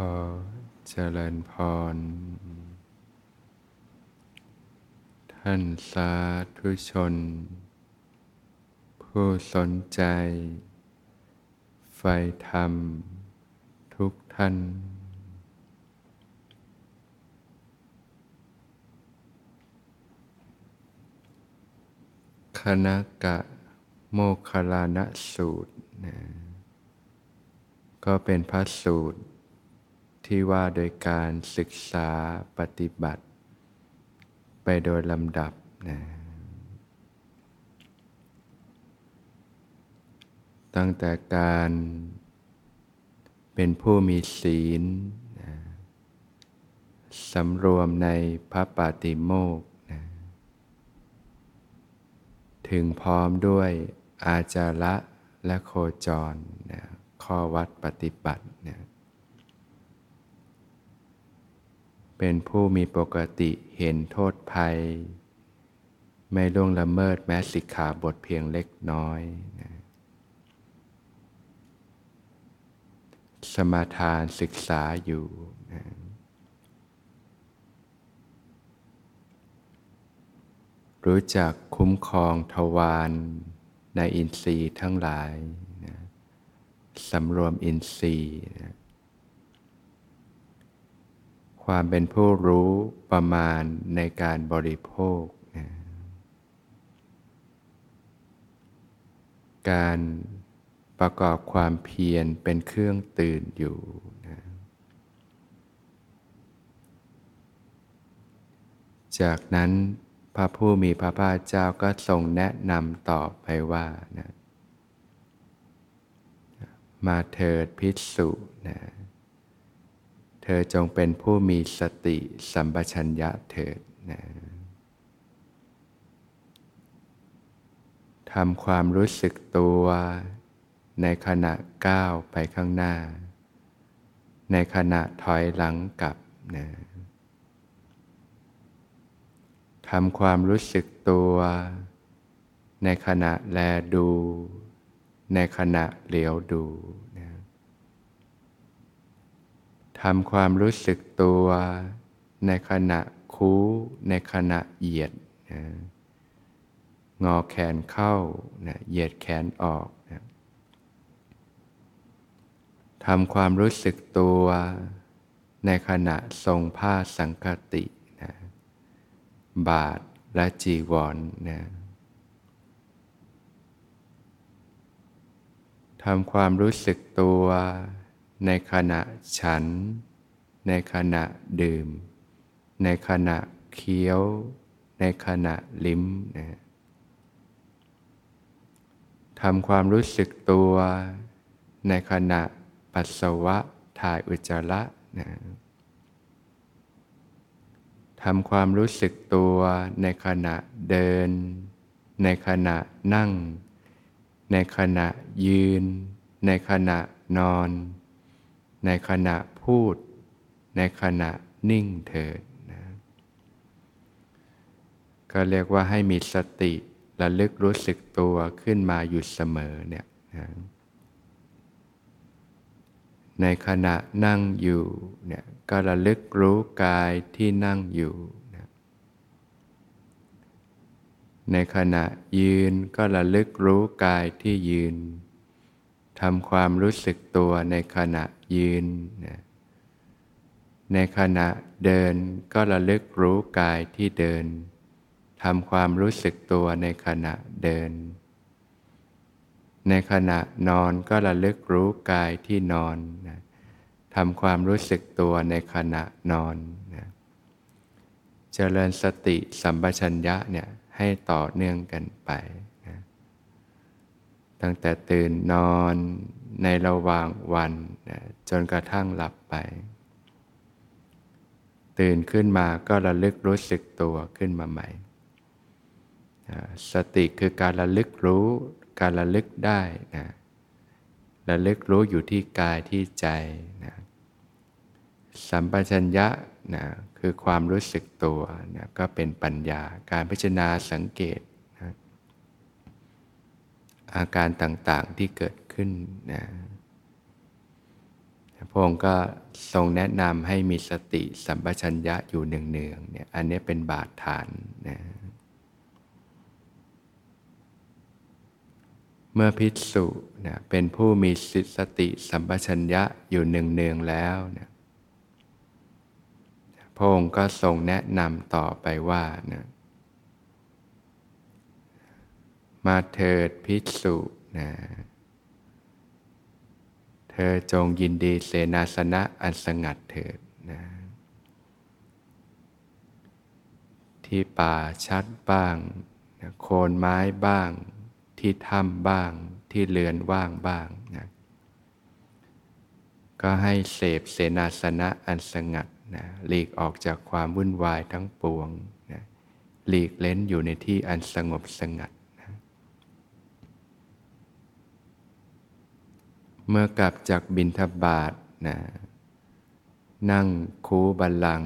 อเจริญพร ท่านสาธุชน ผู้สนใจไฟธรรม ทุกท่าน คณะกะโมคคลานะสูตรนะก็เป็นพระสูตร ที่ว่าโดยการศึกษาปฏิบัติ ไปโดยลำดับนะตั้งแต่การเป็นผู้มีศีลนะสำรวมในพระปาติโมกนะถึงพร้อมด้วยอาจาระและโคจรนะข้อวัดปฏิบัตินะ เป็นผู้มีปกติเห็นโทษภัย ไม่ล่วงละเมิดแม้สิกขาบทเพียงเล็กน้อยนะสมาทานศึกษาอยู่นะรู้จักคุ้มครองทวารในอินทรีย์ทั้งหลายนะสำรวมอินทรีย์นะ ความเป็นผู้รู้ประมาณในการบริโภคนะการประกอบความเพียรเป็นเครื่องตื่นอยู่นะจากนั้นพระผู้มีพระภาคเจ้าก็ทรงแนะนำต่อไปว่านะมาเถิดพิสุนะ ธอจงเป็นผู้มีสติสัมปชัญญะเถิดนะทำความรู้สึกตัวในขณะก้าวไปข้างหน้า ในขณะถอยหลังกลับนะทำความรู้สึกตัว ในขณะแลดู ในขณะเหลียวดู ทำความรู้สึกตัวในขณะคู้ในขณะเหยียดนะงอแขนเข้านะเหยียดแขนออกนะทำความรู้สึกตัวในขณะทรงผ้าสังคตินะบาทและจีวรนะทำความรู้สึกตัว ในขณะฉัน ในขณะดื่ม ในขณะเคี้ยว ในขณะลิ้มนะทำความรู้สึกตัว ในขณะปัสสาวะถ่ายอุจจาระนะทำความรู้สึกตัวในขณะเดิน ในขณะนั่ง ในขณะยืน ในขณะนอน ในขณะพูด ในขณะนิ่งเถิดนะก็เรียกว่าให้มีสติระลึกรู้สึกตัวขึ้นมาอยู่เสมอเนี่ยนะในขณะนั่งอยู่เนี่ยก็ระลึกรู้กายที่นั่งอยู่นะในขณะยืนก็ระลึกรู้กายที่ยืนทำความรู้สึกตัวในขณะ ยืนนะในขณะเดินก็ระลึกรู้กายที่เดินทำความรู้สึกตัวในขณะเดิน ในขณะนอนก็ระลึกรู้กายที่นอนนะทำความรู้สึกตัวในขณะนอนนะเจริญสติสัมปชัญญะเนี่ยให้ต่อเนื่องกันไปนะตั้งแต่ตื่นนอน ในระหว่างวันนะจนกระทั่งหลับไป ตื่นขึ้นมาก็ระลึกรู้สึกตัวขึ้นมาใหม่ สติคือการระลึกรู้การระลึกได้นะระลึกรู้อยู่ที่กายที่ใจนะสัมปชัญญะนะคือความรู้สึกตัวนะก็เป็นปัญญาการพิจารณาสังเกตนะอาการต่างๆที่เกิด ขึ้นนะพระองค์ก็ทรงแนะนำให้มีสติสัมปชัญญะอยู่เนืองๆเนี่ยอันนี้เป็นบาดฐานนะเมื่อพิสุนะเป็นผู้มีสติสัมปชัญญะอยู่เนืองๆแล้วนะพระองค์ก็ทรงแนะนำต่อไปว่านะมาเถิดพิสุนะ ธอจงยินดีเสนาสนะอันสงัดเถิดนะที่ป่าชัดบ้างนะโคนไม้บ้าง ที่ถ้ำบ้าง ที่เรือนว่างบ้างนะก็ให้เสพเสนาสนะอันสงัดนะหลีกออกจากความวุ่นวายทั้งปวงนะหลีกเล้นอยู่ในที่อันสงบสงัดนะ เมื่อกลับจากบินทบาทนะนั่งคูบัลลัง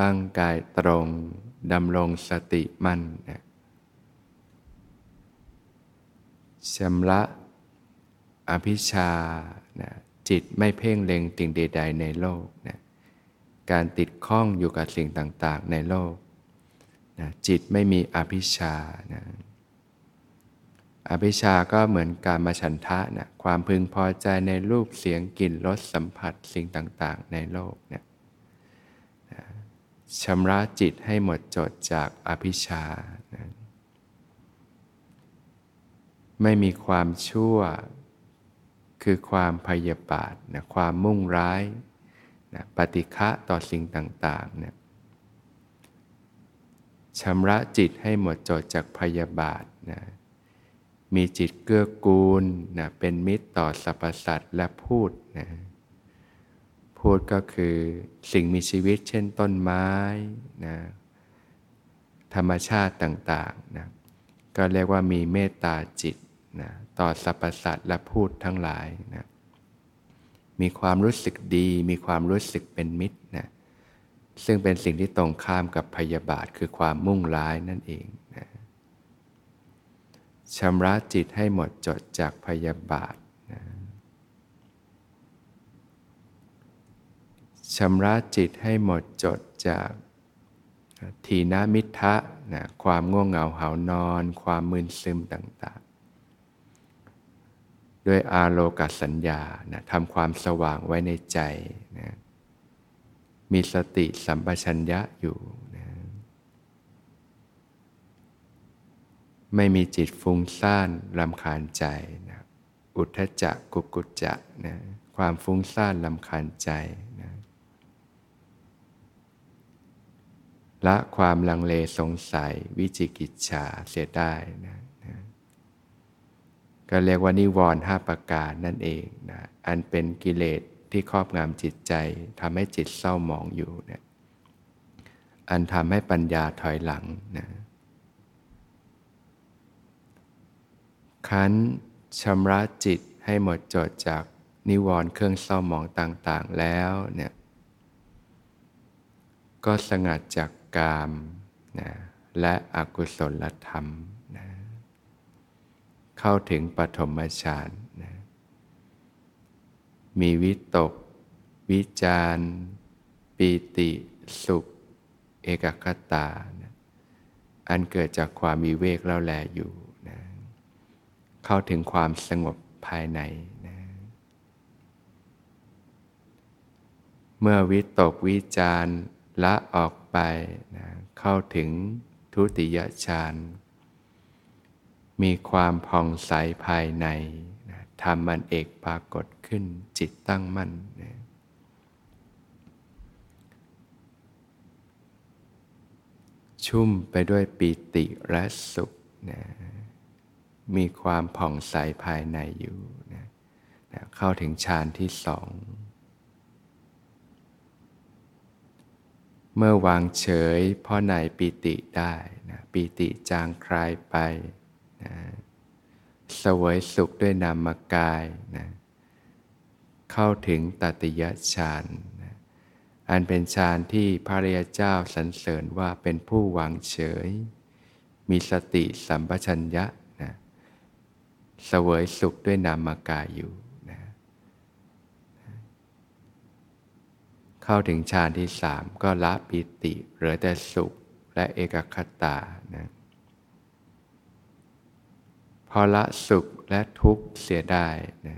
ตั้งกายตรงดำรงสติมั่นนะชำระอภิชานะจิตไม่เพ่งเล็งสิ่งใดๆในโลกนะการติดข้องอยู่กับสิ่งต่างๆในโลกนะจิตไม่มีอภิชานะ อภิชาก็เหมือนการมาฉันทะนะความพึงพอใจในรูปเสียงกลิ่นรสสัมผัสสิ่งต่างๆ ในโลกเนะชำระจิตให้หมดจดจากอภิชานะไม่มีความชั่ว คือความพยาบาทนะความมุ่งร้ายนะปฏิฆะต่อสิ่งต่างๆเนี่ยชำระจิตให้หมดจดจากพยาบาทนะ มีจิตเกื้อกูลนะเป็นมิตรต่อสรรพสัตว์และพูดนะพูดก็คือสิ่งมีชีวิตเช่นต้นไม้นะธรรมชาติต่างๆนะก็เรียกว่ามีเมตตาจิตนะต่อสรรพสัตว์และพูดทั้งหลายนะมีความรู้สึกดี มีความรู้สึกเป็นมิตรนะซึ่งเป็นสิ่งที่ตรงข้ามกับพยาบาทคือความมุ่งร้ายนั่นเองนะ ชำระจิตให้หมดจดจากพยาบาทนะชำระจิตให้หมดจดจากทีนามิทะนะความง่วงเหงาเหานอน ความมึนซึมต่างด้วยอาโลกัสัญญานะทำความสว่างไว้ในใจนะมีสติสัมปชัญญะอยู่นะ ไม่มีจิตฟุ้งซ่านลำคาญใจนะอุทธจักกุกุจจะนะความฟุ้งซ่านลำคาญใจนะละความลังเลสงสัยวิจิกิจฉาเสียได้นะก็เรียกว่านิวรณ์ห้าประการนั่นเองนะอันเป็นกิเลสที่ครอบงำจิตใจทำให้จิตเศร้าหมองอยู่เนะี่ยอันทำให้ปัญญาถอยหลังนะ คั้นชำระจิตให้หมดจดจากนิวรณ์เครื่องเศร้าหมองต่างๆแล้วเนี่ยก็สงัดจากกามนะและอกุศลธรรมเข้าถึงปฐมฌานนะมีวิตก วิจารปีติสุข เอกคตานะอันเกิดจากความมีเวกแล้วแลอยู่ เข้าถึงความสงบภายในนะเมื่อวิตกวิจารละออกไปนะเข้าถึงทุติยฌานมีความผ่องใสภายในนะทำมันเอกปรากฏขึ้นจิตตั้งมั่นนะชุ่มไปด้วยปีติและสุขนะ มีความผ่องใสภายในอยู่นะนะเข้าถึงฌานที่สอง เมื่อวางเฉยพ่อในปีติได้นะปีติจางคลายไปนะสวยสุขด้วยนามกายนะเข้าถึงตติยฌานนะอันเป็นฌานที่พระริยเจ้าสรรเสริญว่าเป็นผู้วางเฉย มีสติสัมปชัญญะ นะสวยสุขด้วยนามกายอยู่นะเข้าถึงฌานที่สามก็ละปิติเหลือแต่สุขและเอกคตานะพอละสุขและทุกข์เสียได้นะ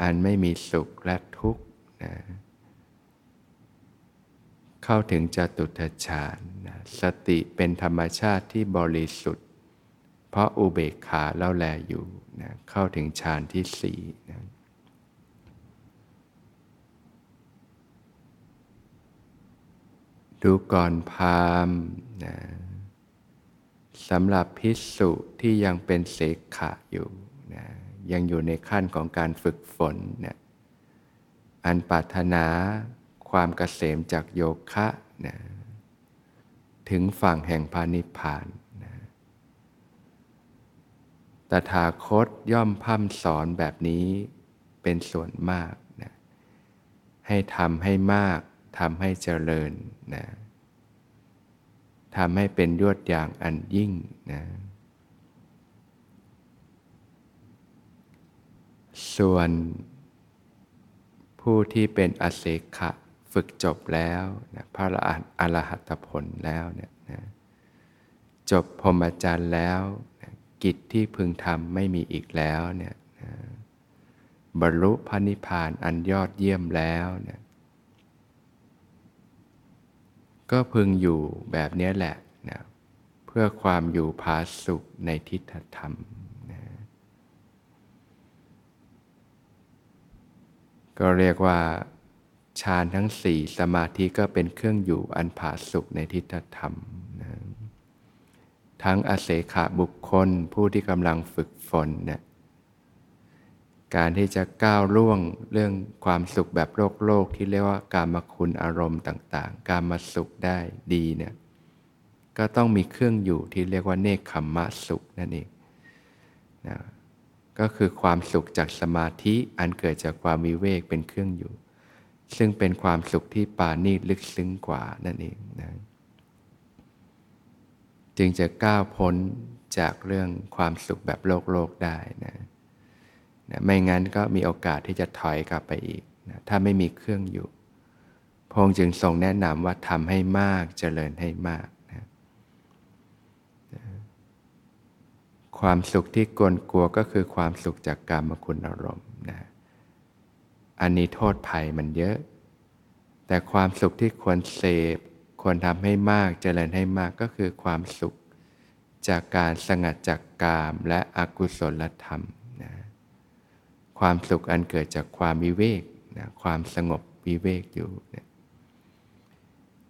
อันไม่มีสุขและทุกข์นะเข้าถึงจตุทฌานนะสติเป็นธรรมชาติที่บริสุทธิ์ เพราะอุเบกขาเล่าแลอยู่นะเข้าถึงฌานที่สี่นะดูก่อนพามนะสำหรับพิสุที่ยังเป็นเสขะอยู่นะยังอยู่ในขั้นของการฝึกฝนนี่ยอันปรารถนาความเกษมจากโยคะนะถึงฝั่งแห่งพานิพาน ตถาคตย่อมพัมสอนแบบนี้เป็นส่วนมากนะให้ทำให้มากทำให้เจริญนะทำให้เป็นยวดอย่างอันยิ่งนะส่วนผู้ที่เป็นอเสขะฝึกจบแล้วนะพระอรหัตผลแล้วเนี่ยนะจบพรหมจรรย์แล้ว กิจที่พึงทำไม่มีอีกแล้วเนี่ยบรรลุพระนิพพานอันยอดเยี่ยมแล้วเนี่ยก็พึงอยู่แบบนี้แหละนะเพื่อความอยู่ผาสุขในทิฏฐธรรมนะก็เรียกว่าฌานทั้งสี่สมาธิก็เป็นเครื่องอยู่อันผาสุขในทิฏฐธรรม ทั้งอาเสขาบุคคลผู้ที่กำลังฝึกฝนเนี่ยการที่จะก้าวล่วงเรื่องความสุขแบบโลกโลกที่เรียกว่าการมาคุณอารมณ์ต่าง ๆ การมาสุขได้ดีเนี่ยก็ต้องมีเครื่องอยู่ที่เรียกว่าเนคขมมะสุขนั่นเองนะก็คือความสุขจากสมาธิอันเกิดจากความวิเวกเป็นเครื่องอยู่ ซึ่งเป็นความสุขที่ปานีลึกซึ้งกว่านั่นเองนะ จึงจะก้าวพ้นจากเรื่องความสุขแบบโลกโลกได้นะนะไม่งั้นก็มีโอกาสที่จะถอยกลับไปอีกนะถ้าไม่มีเครื่องอยู่ พงจึงทรงแนะนำว่าทำให้มากเจริญให้มากนะนะความสุขที่กลกลัวก็คือความสุขจากกรรมคุณอารมณ์นะอันนี้โทษภัยมันเยอะ แต่ความสุขที่ควรเสพ ควรทำให้มากเจริญให้มากก็คือความสุข จากการสงัดจากกามและอกุศลธรรมนะความสุขอันเกิดจากความวิเวกนะความสงบวิเวกอยู่นะ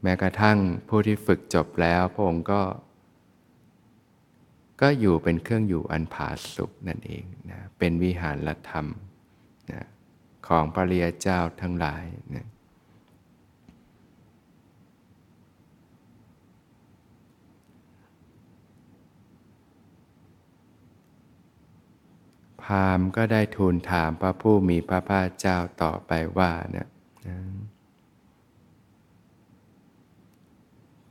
แม้กระทั่งผู้ที่ฝึกจบแล้วพระองค์ก็ ก็อยู่เป็นเครื่องอยู่อันผาสุกนั่นเองนะเป็นวิหารธรรมนะของพระริยเจ้าทั้งหลายนะ พามก็ได้ทูลถามพระผู้มีพระภาคเจ้าต่อไปว่าเนี่ย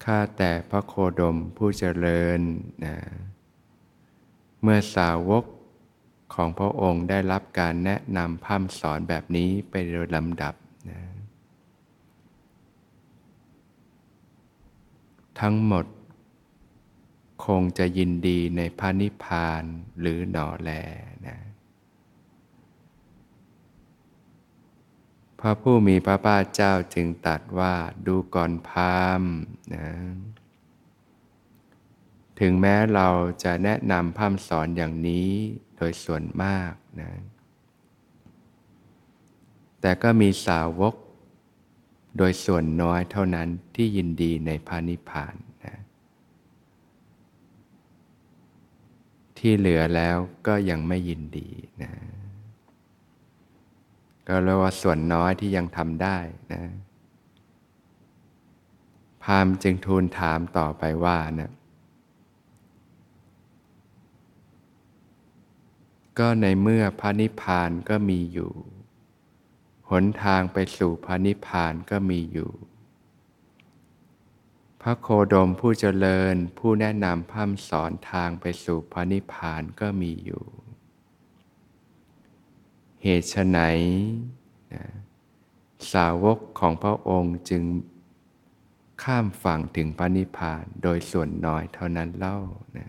ข้าแต่พระโคดมผู้เจริญนะเมื่อสาวกของพระองค์ได้รับการแนะนำพัฒสอนแบบนี้ไปโดยลำดับนะทั้งหมด คงจะยินดีในพระนิพพานหรือหนอแลนะพระผู้มีพระภาคเจ้าจึงตัดว่าดูก่อนพามนะถึงแม้เราจะแนะนำพัฒสอนอย่างนี้โดยส่วนมากนะแต่ก็มีสาวกโดยส่วนน้อยเท่านั้นที่ยินดีในพานิพานนะ ที่เหลือแล้วก็ยังไม่ยินดีนะก็เรียกว่าส่วนน้อยที่ยังทำได้นะพามจึงทูลถามต่อไปว่านะก็ในเมื่อพระนิพพานก็มีอยู่ หนทางไปสู่พระนิพพานก็มีอยู่ พระโคดมผู้เจริญผู้แนะนำพัฒสอนทางไปสู่พระนิพพานก็มีอยู่ เหตุไฉนนะสาวกของพระองค์จึงข้ามฝั่งถึงพระนิพพานโดยส่วนน้อยเท่านั้นเล่านะ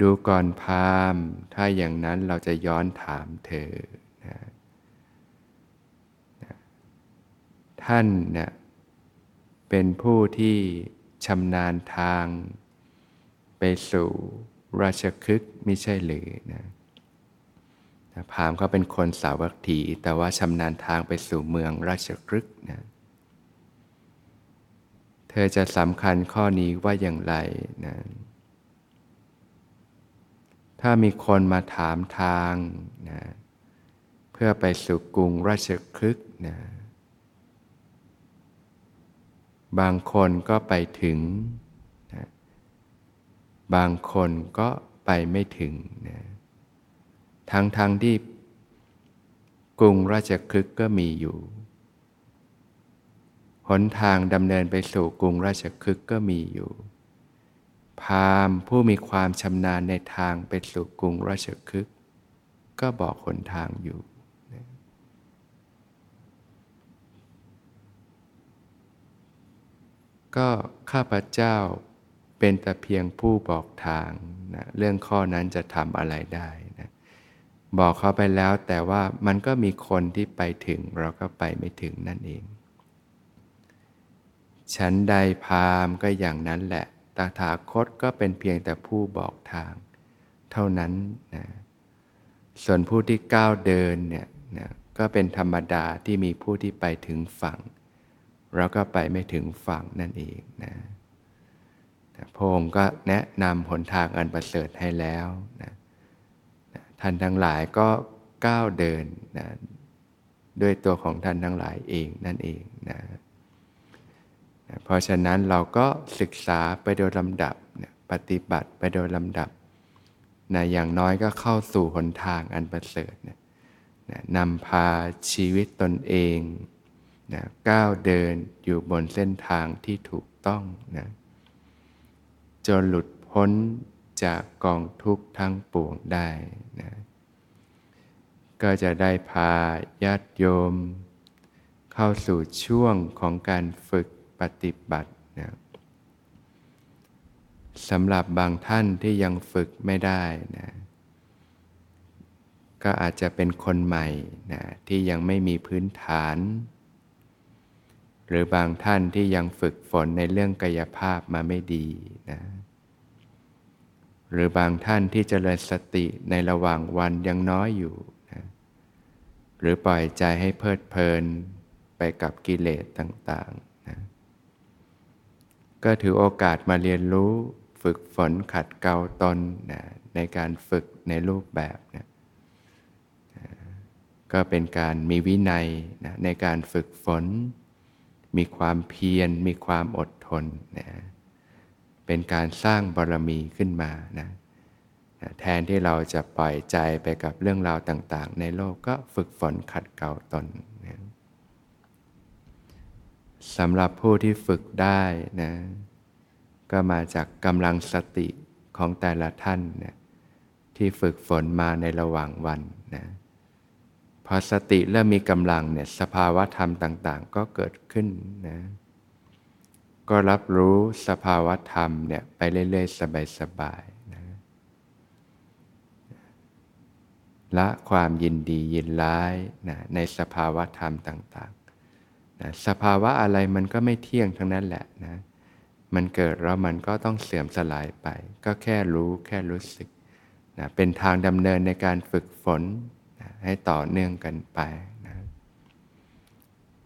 ดูก่อนพามถ้าอย่างนั้นเราจะย้อนถามเธอนะ ท่านเนี่ยเป็นผู้ที่ชำนาญทาง ไปสู่ราชคฤห์ไม่ใช่หรือนะพามเขาเป็นคนสาวัคถี แต่ว่าชำนาญทางไปสู่เมืองราชคฤห์นะเธอจะสำคัญข้อนี้ว่าอย่างไรนะถ้ามีคนมาถามทางนะเพื่อไปสู่กรุงราชคฤห์นะ บางคนก็ไปถึงนะบางคนก็ไปไม่ถึงนะทั้งทั้งที่กรุงราชคฤห์ก็มีอยู่ หนทางดำเนินไปสู่กรุงราชคฤห์ก็มีอยู่ พามผู้มีความชำนาญในทางไปสู่กรุงราชคฤห์ก็บอกหนทางอยู่ ก็ข้าพเจ้าเป็นแต่เพียงผู้บอกทางนะเรื่องข้อนั้นจะทำอะไรได้นะบอกเขาไปแล้วแต่ว่ามันก็มีคนที่ไปถึงเราก็ไปไม่ถึงนั่นเอง ฉันใดพามก็อย่างนั้นแหละ ตถาคตก็เป็นเพียงแต่ผู้บอกทาง เท่านั้นนะส่วนผู้ที่ก้าวเดินเนี่ยนะก็เป็นธรรมดาที่มีผู้ที่ไปถึงฝั่ง เราก็ไปไม่ถึงฝั่งนั่นเองนะพระองค์ก็แนะนำหนทางอันประเสริฐให้แล้วนะท่านทั้งหลายก็ก้าวเดินนะด้วยตัวของท่านทั้งหลายเองนั่นเองนะนะเพราะฉะนั้นเราก็ศึกษาไปโดยลำดับนะปฏิบัติไปโดยลำดับนะอย่างน้อยก็เข้าสู่หนทางอันประเสริฐนะนะนำพาชีวิตตนเอง นะก้าวเดินอยู่บนเส้นทางที่ถูกต้องนะจนหลุดพ้นจากกองทุกข์ทั้งปวงได้นะก็จะได้พาญาติโยม เข้าสู่ช่วงของการฝึกปฏิบัตินะสำหรับบางท่านที่ยังฝึกไม่ได้นะก็อาจจะเป็นคนใหม่นะที่ยังไม่มีพื้นฐาน หรือบางท่านที่ยังฝึกฝนในเรื่องกายภาพมาไม่ดีนะหรือบางท่านที่จเจริญสติในระหว่างวันยังน้อยอยู่นะหรือปล่อยใจให้เพลิดเพลินไปกับกิเลสต่างๆนะก็ถือโอกาสมาเรียนรู้ฝึกฝนขัดเกลาตนนะในการฝึกในรูปแบบนะก็เป็นการมีวินัยนะในการฝึกฝน มีความเพียร มีความอดทนนะเป็นการสร้างบารมีขึ้นมานะแทนที่เราจะปล่อยใจไปกับเรื่องราวต่าง ๆ ในโลกก็ฝึกฝนขัดเกลาตนนะสำหรับผู้ที่ฝึกได้นะก็มาจากกำลังสติของแต่ละท่านนะที่ฝึกฝนมาในระหว่างวันนะ พอสติเริ่มมีกำลังเนี่ยสภาวะธรรมต่าง ๆ ก็เกิดขึ้นนะก็รับรู้สภาวะธรรมเนี่ยไปเรื่อยๆ สบายๆนะละความยินดียินร้ายนะในสภาวะธรรมต่างๆนะสภาวะอะไรมันก็ไม่เที่ยงทั้งนั้นแหละนะมันเกิดแล้วมันก็ต้องเสื่อมสลายไป ก็แค่รู้แค่รู้สึกนะเป็นทางดำเนินในการฝึกฝน ให้ต่อเนื่องกันไป